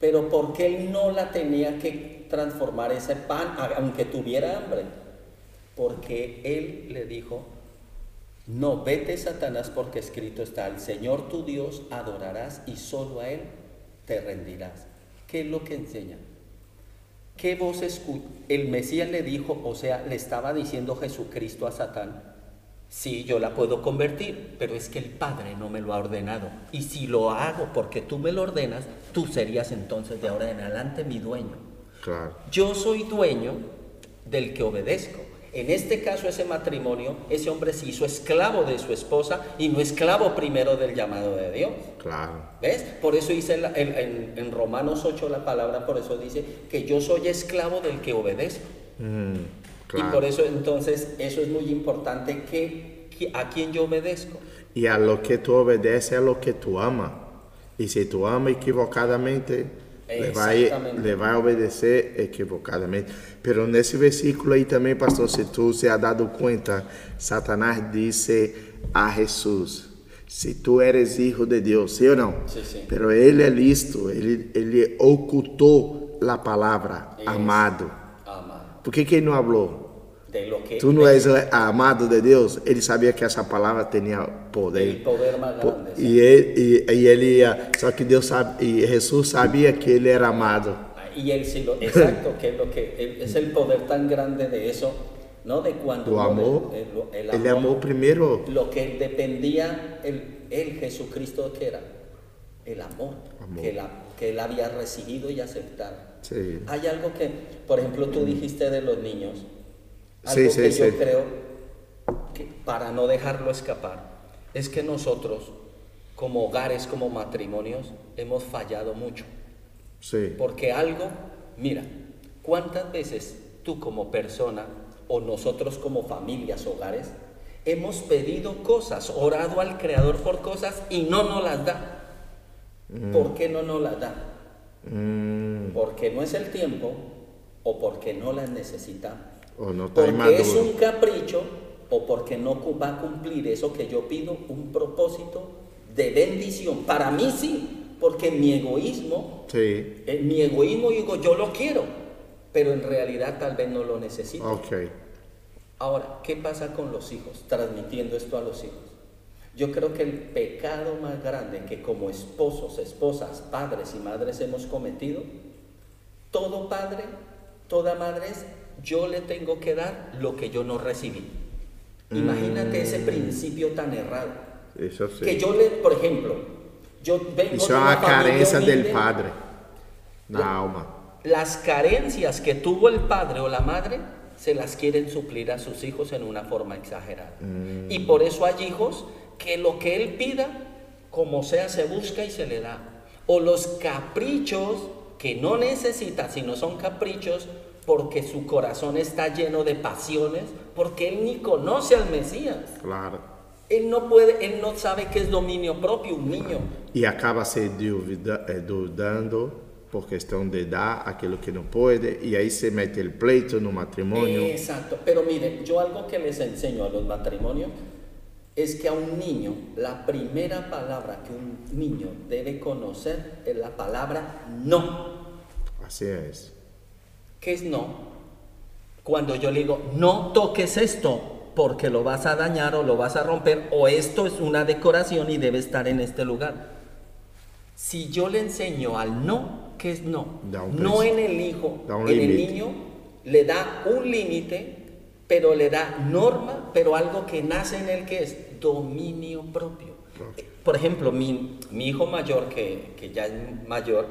Pero ¿por qué él no la tenía que transformar ese pan, aunque tuviera hambre? Porque él le dijo, no, vete Satanás porque escrito está, al Señor tu Dios adorarás y solo a Él te rendirás. ¿Qué es lo que enseña? ¿Qué voz escucha? El Mesías le dijo, o sea, le estaba diciendo Jesucristo a Satán, sí, yo la puedo convertir, pero es que el Padre no me lo ha ordenado. Y si lo hago porque tú me lo ordenas, tú serías entonces de ahora en adelante mi dueño. Claro. Yo soy dueño del que obedezco. En este caso, ese matrimonio, ese hombre se hizo esclavo de su esposa y no esclavo primero del llamado de Dios. Claro. ¿Ves? Por eso dice en, Romanos 8 la palabra, por eso dice que yo soy esclavo del que obedezco. Mm, Y por eso entonces, eso es muy importante que, que- a quien yo obedezco. E a lo que tu obedece é lo que tu ama. E se tu ama equivocadamente, le vai, le vai obedecer equivocadamente. Pero nesse versículo aí também, pastor, se tu se ha dado conta, Satanás disse a Jesus, se tu eres hijo de Deus, sim ou não? Sí, sí. Pero ele é listo, ele, ele ocultou a palavra Isso. amado. Amado. Por que que ele não falou? De lo que Tu não és amado de Deus? Ele sabia que essa palavra tinha poder. el poder más grande. Ele, e, e ele ia, só que Deus sabe, e Jesus sabia que ele era amado. Y él sí lo, exacto, que es lo que él- es el poder tan grande de eso, ¿no? De cuando amor, el, el ele amor, amou primeiro. lo que dependía el, el Jesucristo que era el amor, Amor. que la que él había recibido y aceptado. Sí. Hay algo que, por ejemplo, tú dijiste de los niños, algo sí, que yo sí. creo que para no dejarlo escapar, es que nosotros, como hogares, como matrimonios, hemos fallado mucho. Sí. Porque algo, mira, ¿cuántas veces tú como persona o nosotros como familias, hogares, hemos pedido cosas, orado al Creador por cosas y no nos las da? ¿Por qué no nos las da? Mm, Porque no es el tiempo o porque no las necesitamos. O no está Porque es un capricho o porque no va a cumplir eso que yo pido, un propósito de bendición. Para mí sí, porque mi egoísmo Sí. en mi egoísmo digo, yo lo quiero, pero en realidad tal vez no lo necesito. Ok. Ahora, ¿qué pasa con los hijos? Transmitiendo esto a los hijos. Yo creo que el pecado más grande que como esposos, esposas, padres y madres hemos cometido, todo padre, toda madre es, yo le tengo que dar lo que yo no recibí. Imagínate ese principio tan errado. Eso sí. Que yo le, por ejemplo, yo vengo uma familia carência del padre. Las carencias que tuvo el padre o la madre se las quieren suplir a sus hijos en una forma exagerada. Y por eso hay hijos que lo que él pida, como sea, se busca y se le da. O los caprichos que no necesita, sino son caprichos porque su corazón está lleno de pasiones, porque él ni conoce al Mesías. Claro. Él no puede, él no sabe qué es dominio propio, un niño. E acaba se duvida- eh, duvidando por questão de dar aquilo que não pode, e aí se mete el pleito no matrimônio. Exacto, pero miren, yo algo que les enseño a los matrimonios es que a un niño la primera palabra que un niño debe conocer es la palabra no. Assim é. ¿Qué es no? Cuando yo le digo, no toques esto porque lo vas a dañar o lo vas a romper o esto es una decoración y debe estar en este lugar. Si yo le enseño al no, ¿qué es no? No en el hijo, en el niño le da un límite, pero le da norma, pero algo que nace en él que es dominio propio. Por ejemplo, mi, mi hijo mayor, que, que ya es mayor,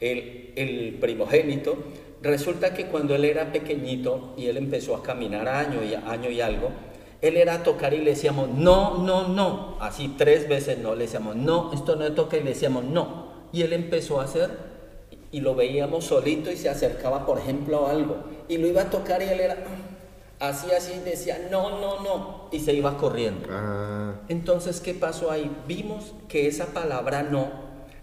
el, el primogénito, resulta que cuando él era pequeñito y él empezó a caminar año y año y algo, él era a tocar y le decíamos, no, no, no, así tres veces no, le decíamos, no, esto no toca y le decíamos, no. Y él empezó a hacer y lo veíamos solito y se acercaba, por ejemplo, a algo y lo iba a tocar y él era así, así, decía, no, no, no, y se iba corriendo. Ah, Entonces, ¿qué pasó ahí? Vimos que esa palabra no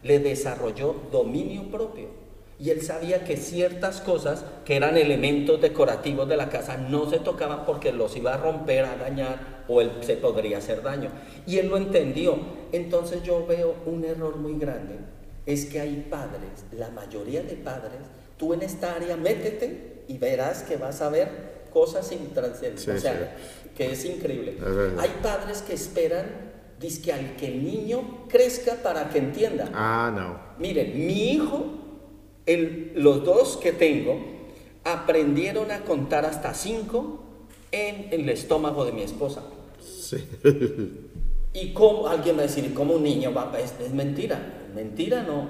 le desarrolló dominio propio. Y él sabía que ciertas cosas que eran elementos decorativos de la casa no se tocaban porque los iba a romper, a dañar o él se podría hacer daño. Y él lo entendió. Entonces yo veo un error muy grande. Es que hay padres, la mayoría de padres, tú en esta área métete y verás que vas a ver cosas intranscendentes. Sí, o sea, sí. que es increíble. Hay padres que esperan, dizque al que el niño crezca para que entienda. ah, não. Miren, mi hijo, el- los dos que tengo, aprendieron a contar hasta cinco en el estómago de mi esposa. Sim. ¿Y cómo? Alguien va a decir, ¿y cómo un niño va es mentira, mentira no.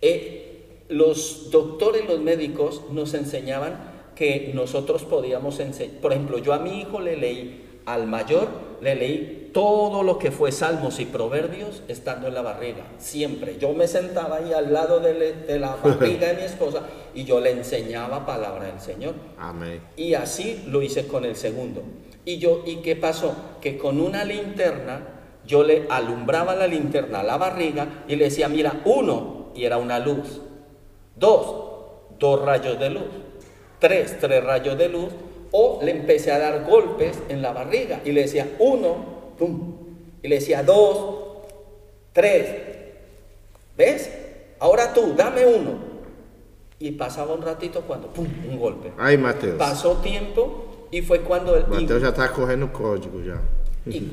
Eh, los doctores, los médicos nos enseñaban que nosotros podíamos enseñar, por ejemplo, yo a mi hijo le leí, al mayor le leí todo lo que fue salmos y proverbios estando en la barriga, siempre. Yo me sentaba ahí al lado de, le- de la barriga de mi esposa y yo le enseñaba palabra del Señor. Amém. Y así lo hice con el segundo. Y yo, ¿y qué pasó? Que con una linterna yo le alumbraba la linterna a la barriga y le decía, mira, uno, y era una luz. Dos, dos rayos de luz. Tres, tres rayos de luz. O le empecé a dar golpes en la barriga y le decía, uno, pum. Y le decía, dos, tres. ¿Ves? Ahora tú, dame uno. Y pasaba un ratito cuando, pum, un golpe. Aí, Matheus. Pasó tiempo y fue cuando el, y- Matheus [LAUGHS] já tá correndo o código já. y,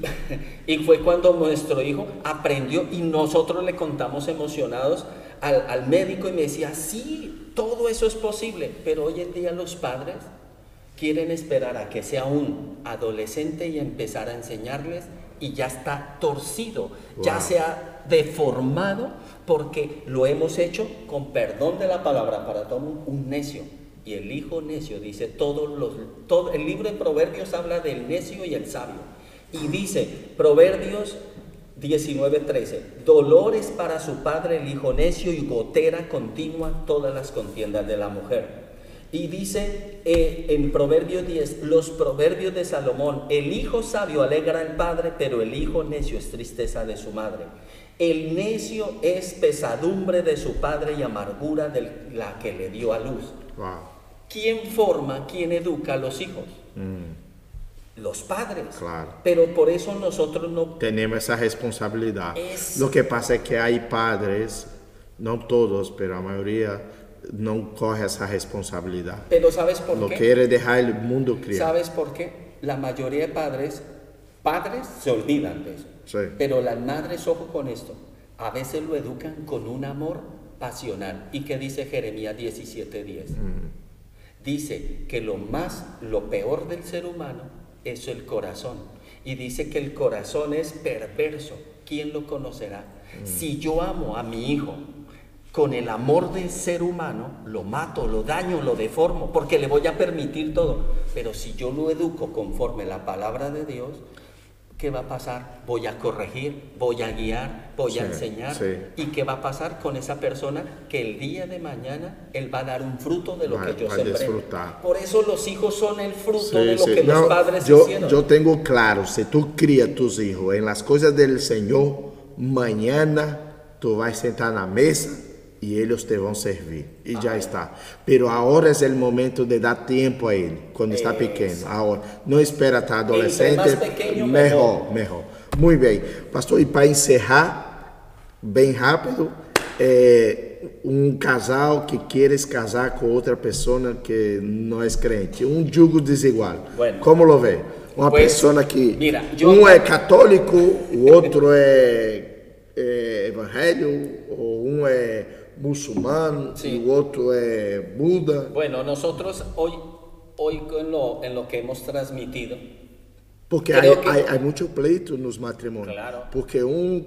y fue cuando nuestro hijo aprendió y nosotros le contamos emocionados al, al médico y me decía, sí, todo eso es posible, pero hoy en día los padres quieren esperar a que sea un adolescente y empezar a enseñarles y ya está torcido, ya se ha deformado porque lo hemos hecho con perdón de la palabra para todo un necio. Y el hijo necio dice, todos los, todo, el libro de Proverbios habla del necio y el sabio. Y dice, Proverbios 19:13, dolores para su padre el hijo necio y gotera continua todas las contiendas de la mujer. Y dice eh, en Proverbios 10, los proverbios de Salomón, el hijo sabio alegra al padre, pero el hijo necio es tristeza de su madre. El necio es pesadumbre de su padre y amargura de la que le dio a luz. ¿Quién forma, quién educa a los hijos? Mm. Los padres. Claro. Pero por eso nosotros no... Tenemos esa responsabilidad. Lo que pasa es que hay padres, no todos, pero la mayoría no coge esa responsabilidad. Pero ¿sabes por Lo qué? quiere dejar el mundo criar. ¿Sabes por qué? La mayoría de padres, padres se olvidan de eso. Sí. Pero las madres, ojo con esto, a veces lo educan con un amor pasional. ¿Y qué dice Jeremías 17:10? Dice que lo más, lo peor del ser humano es el corazón. Y dice que el corazón es perverso. ¿Quién lo conocerá? Si yo amo a mi hijo con el amor del ser humano, lo mato, lo daño, lo deformo, porque le voy a permitir todo. Pero si yo lo educo conforme la palabra de Dios, ¿qué va a pasar? Voy a corregir, voy a guiar, voy a enseñar. ¿Y qué va a pasar con esa persona? Que el día de mañana él va a dar un fruto de lo que yo sembré. Por eso los hijos son el fruto de lo que los padres yo, hicieron. Yo tengo claro, si tú crías tus hijos en las cosas del Señor, mañana tú vas a sentar en la mesa y ellos te a servir. Y ya está. Pero ahora es el momento de dar tiempo a él, cuando está pequeño. Ahora, no espera estar adolescente. Pequeño, mejor, mejor, Muy bien. Pastor, y para encerrar, bem rápido, é, um casal que quieres casar com outra pessoa que não é crente, um jugo desigual. Bueno, Como lo vê? Uma pues, pessoa que mira, um é católico, o outro é, é evangelho, ou um é musulmán sí. y otro es Buda. Bueno, nosotros hoy, hoy en, lo, en lo que hemos transmitido. Porque hay, que... hay, hay mucho pleito nos matrimonios. Claro. Porque um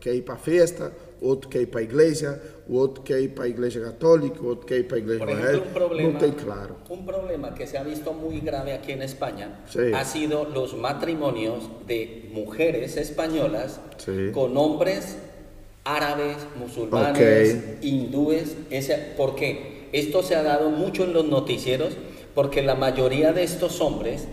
quer ir para festa, outro quer ir para a igreja, o outro quer ir para a igreja católica, outro quer ir para a igreja Por ejemplo, un problema, no claro. Un problema que se ha visto muy grave aquí en España sí. ha sido los matrimonios de mujeres españolas sí. con hombres árabes, musulmanes, okay. hindúes, ese, porque esto se ha dado mucho en los noticieros, porque la mayoría de estos hombres,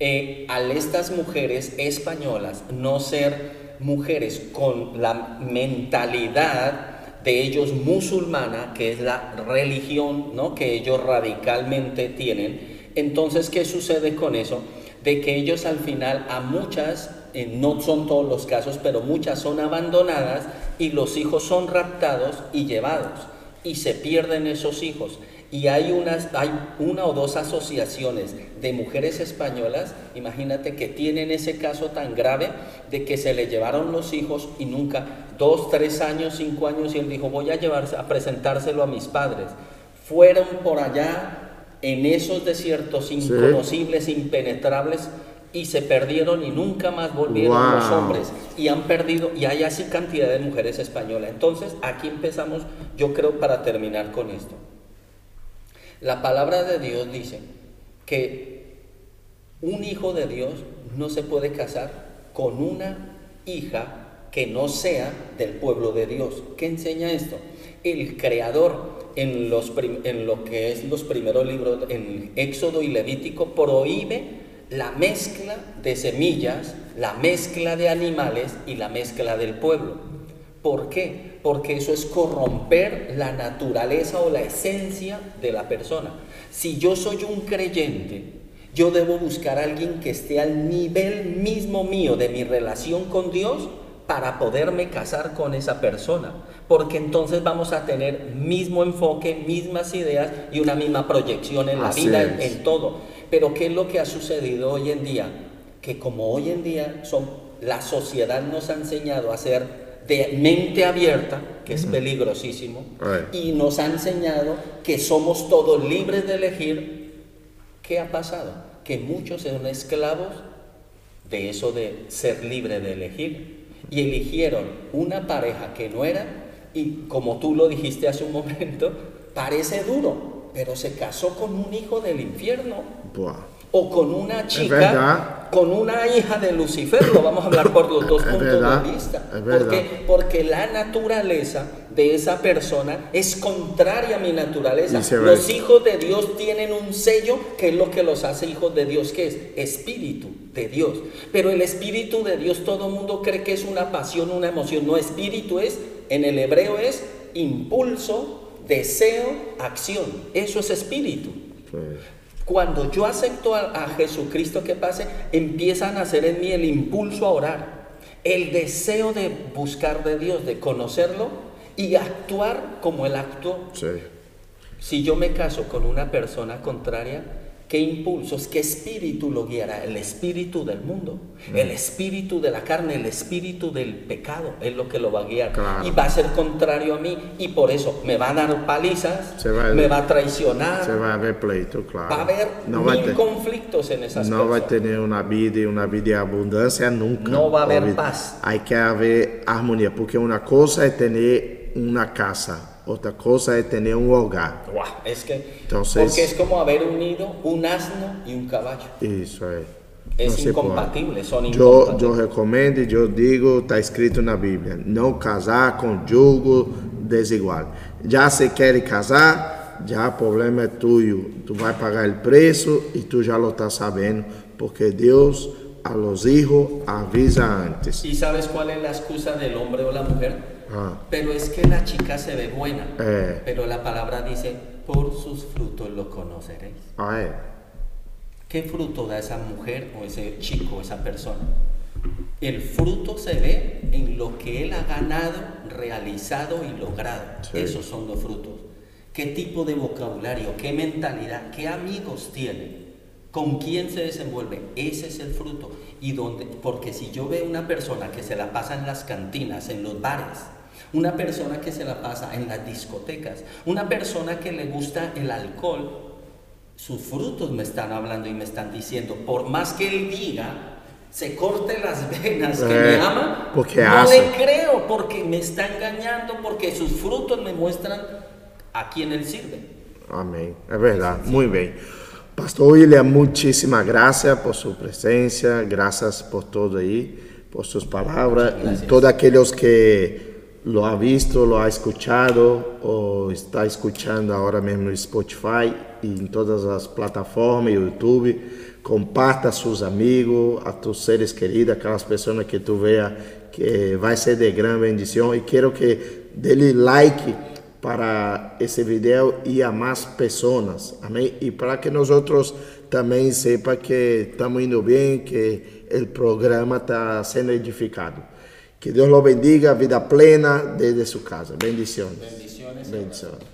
eh, al estas mujeres españolas no ser mujeres con la mentalidad de ellos musulmana, que es la religión ¿no? que ellos radicalmente tienen, entonces, ¿qué sucede con eso? De que ellos al final a muchas eh, no son todos los casos, pero muchas son abandonadas y los hijos son raptados y llevados y se pierden esos hijos. Y hay, unas, hay una o dos asociaciones de mujeres españolas, imagínate que tienen ese caso tan grave de que se le llevaron los hijos y nunca, dos, tres años, cinco años, y él dijo, voy a llevarse, a presentárselo a mis padres. Fueron por allá en esos desiertos inconocibles, sí. impenetrables, y se perdieron y nunca más volvieron wow. los hombres y han perdido y hay así cantidad de mujeres españolas. Entonces, aquí empezamos, yo creo para terminar con esto. La palabra de Dios dice que un hijo de Dios no se puede casar con una hija que no sea del pueblo de Dios. ¿Qué enseña esto? El creador en, los en lo que es los primeros libros, en Éxodo y Levítico, prohíbe la mezcla de semillas, la mezcla de animales y la mezcla del pueblo. ¿Por qué? Porque eso es corromper la naturaleza o la esencia de la persona. Si yo soy un creyente, yo debo buscar a alguien que esté al nivel mismo mío de mi relación con Dios para poderme casar con esa persona. Porque entonces vamos a tener mismo enfoque, mismas ideas y una misma proyección en la Así vida, en todo. Pero ¿qué es lo que ha sucedido hoy en día? Que como hoy en día son, la sociedad nos ha enseñado a ser de mente abierta, que es peligrosísimo, Right. y nos ha enseñado que somos todos libres de elegir, ¿qué ha pasado? Que muchos son esclavos de eso de ser libre de elegir. y eligieron una pareja que no era, y como tú lo dijiste hace un momento, parece duro, pero se casó con un hijo del infierno. Buah. O con una chica, con una hija de Lucifer, lo vamos a hablar por los dos puntos verdad, de vista. Porque, porque la naturaleza de esa persona es contraria a mi naturaleza. Los hijos de Dios tienen un sello que es lo que los hace hijos de Dios, que es espíritu de Dios. Pero el espíritu de Dios todo el mundo cree que es una pasión, una emoción. No, espíritu es, en el hebreo es impulso, deseo, acción. Eso es espíritu. Sí. Cuando yo acepto a, a Jesucristo que pase, empieza a nacer en mí el impulso a orar, el deseo de buscar de Dios, de conocerlo y actuar como Él actuó. Sí. Si yo me caso con una persona contraria, ¿qué impulsos, qué espíritu lo guiará? El espíritu del mundo, el espíritu de la carne, el espíritu del pecado es lo que lo va a guiar. Claro. Y va a ser contrario a mí y por eso me va a dar palizas, Se va a- me va a traicionar, Se va a haber pleito, claro. Va a haber no va mil conflictos en esas no va a tener una vida y una vida de abundancia nunca. No va a haber paz. Hay que haber armonía, porque una cosa es tener una casa, otra cosa es tener un hogar. Guau, es que Entonces- porque es como haber unido un asno y un caballo. É. Es Não se incompatible, son incompatibles. eu recomendo e eu digo, está escrito na Bíblia, não casar com julgo desigual. Já se quer casar, já o problema é tuyo. Tu vai pagar o preço e tu já lo está sabendo, porque Deus a los hijos avisa antes. ¿Y sabes cuál es la excusa del hombre o la mujer? Ah, Pero es que la chica se ve buena. Eh. Pero la palabra dice, por sus frutos lo conoceréis. ah é? ¿Qué fruto da esa mujer o ese chico, esa persona? El fruto se ve en lo que él ha ganado, realizado y logrado. Sí. Esos son los frutos. ¿Qué tipo de vocabulario, qué mentalidad, qué amigos tiene? ¿Con quién se desenvuelve? Ese es el fruto. Y donde, porque si yo veo una persona que se la pasa en las cantinas, en los bares, una persona que se la pasa en las discotecas, una persona que le gusta el alcohol, sus frutos me están hablando y me están diciendo, por más que él diga, se corte las venas que Eh, me ama, porque no hace. le creo, porque me está engañando, porque sus frutos me muestran a quién él sirve. Amém. É verdade. Muito bem. Pastor William, muitíssimas graças por sua presença, graças por todo aí, por suas palavras. Gracias. E todos aqueles que lo ha visto, lo ha escuchado ou está escutando agora mesmo no Spotify e em todas as plataformas, YouTube, comparta a seus amigos, a tus seres queridos, aquelas pessoas que tu veja que vai ser de grande bendição. E quero que dê like para esse vídeo e a mais pessoas, amém? E para que nós também sepa que estamos indo bem, que o programa está sendo edificado. Que Deus lo bendiga, vida plena desde sua casa. Bendições. Bendiciones. Bendições.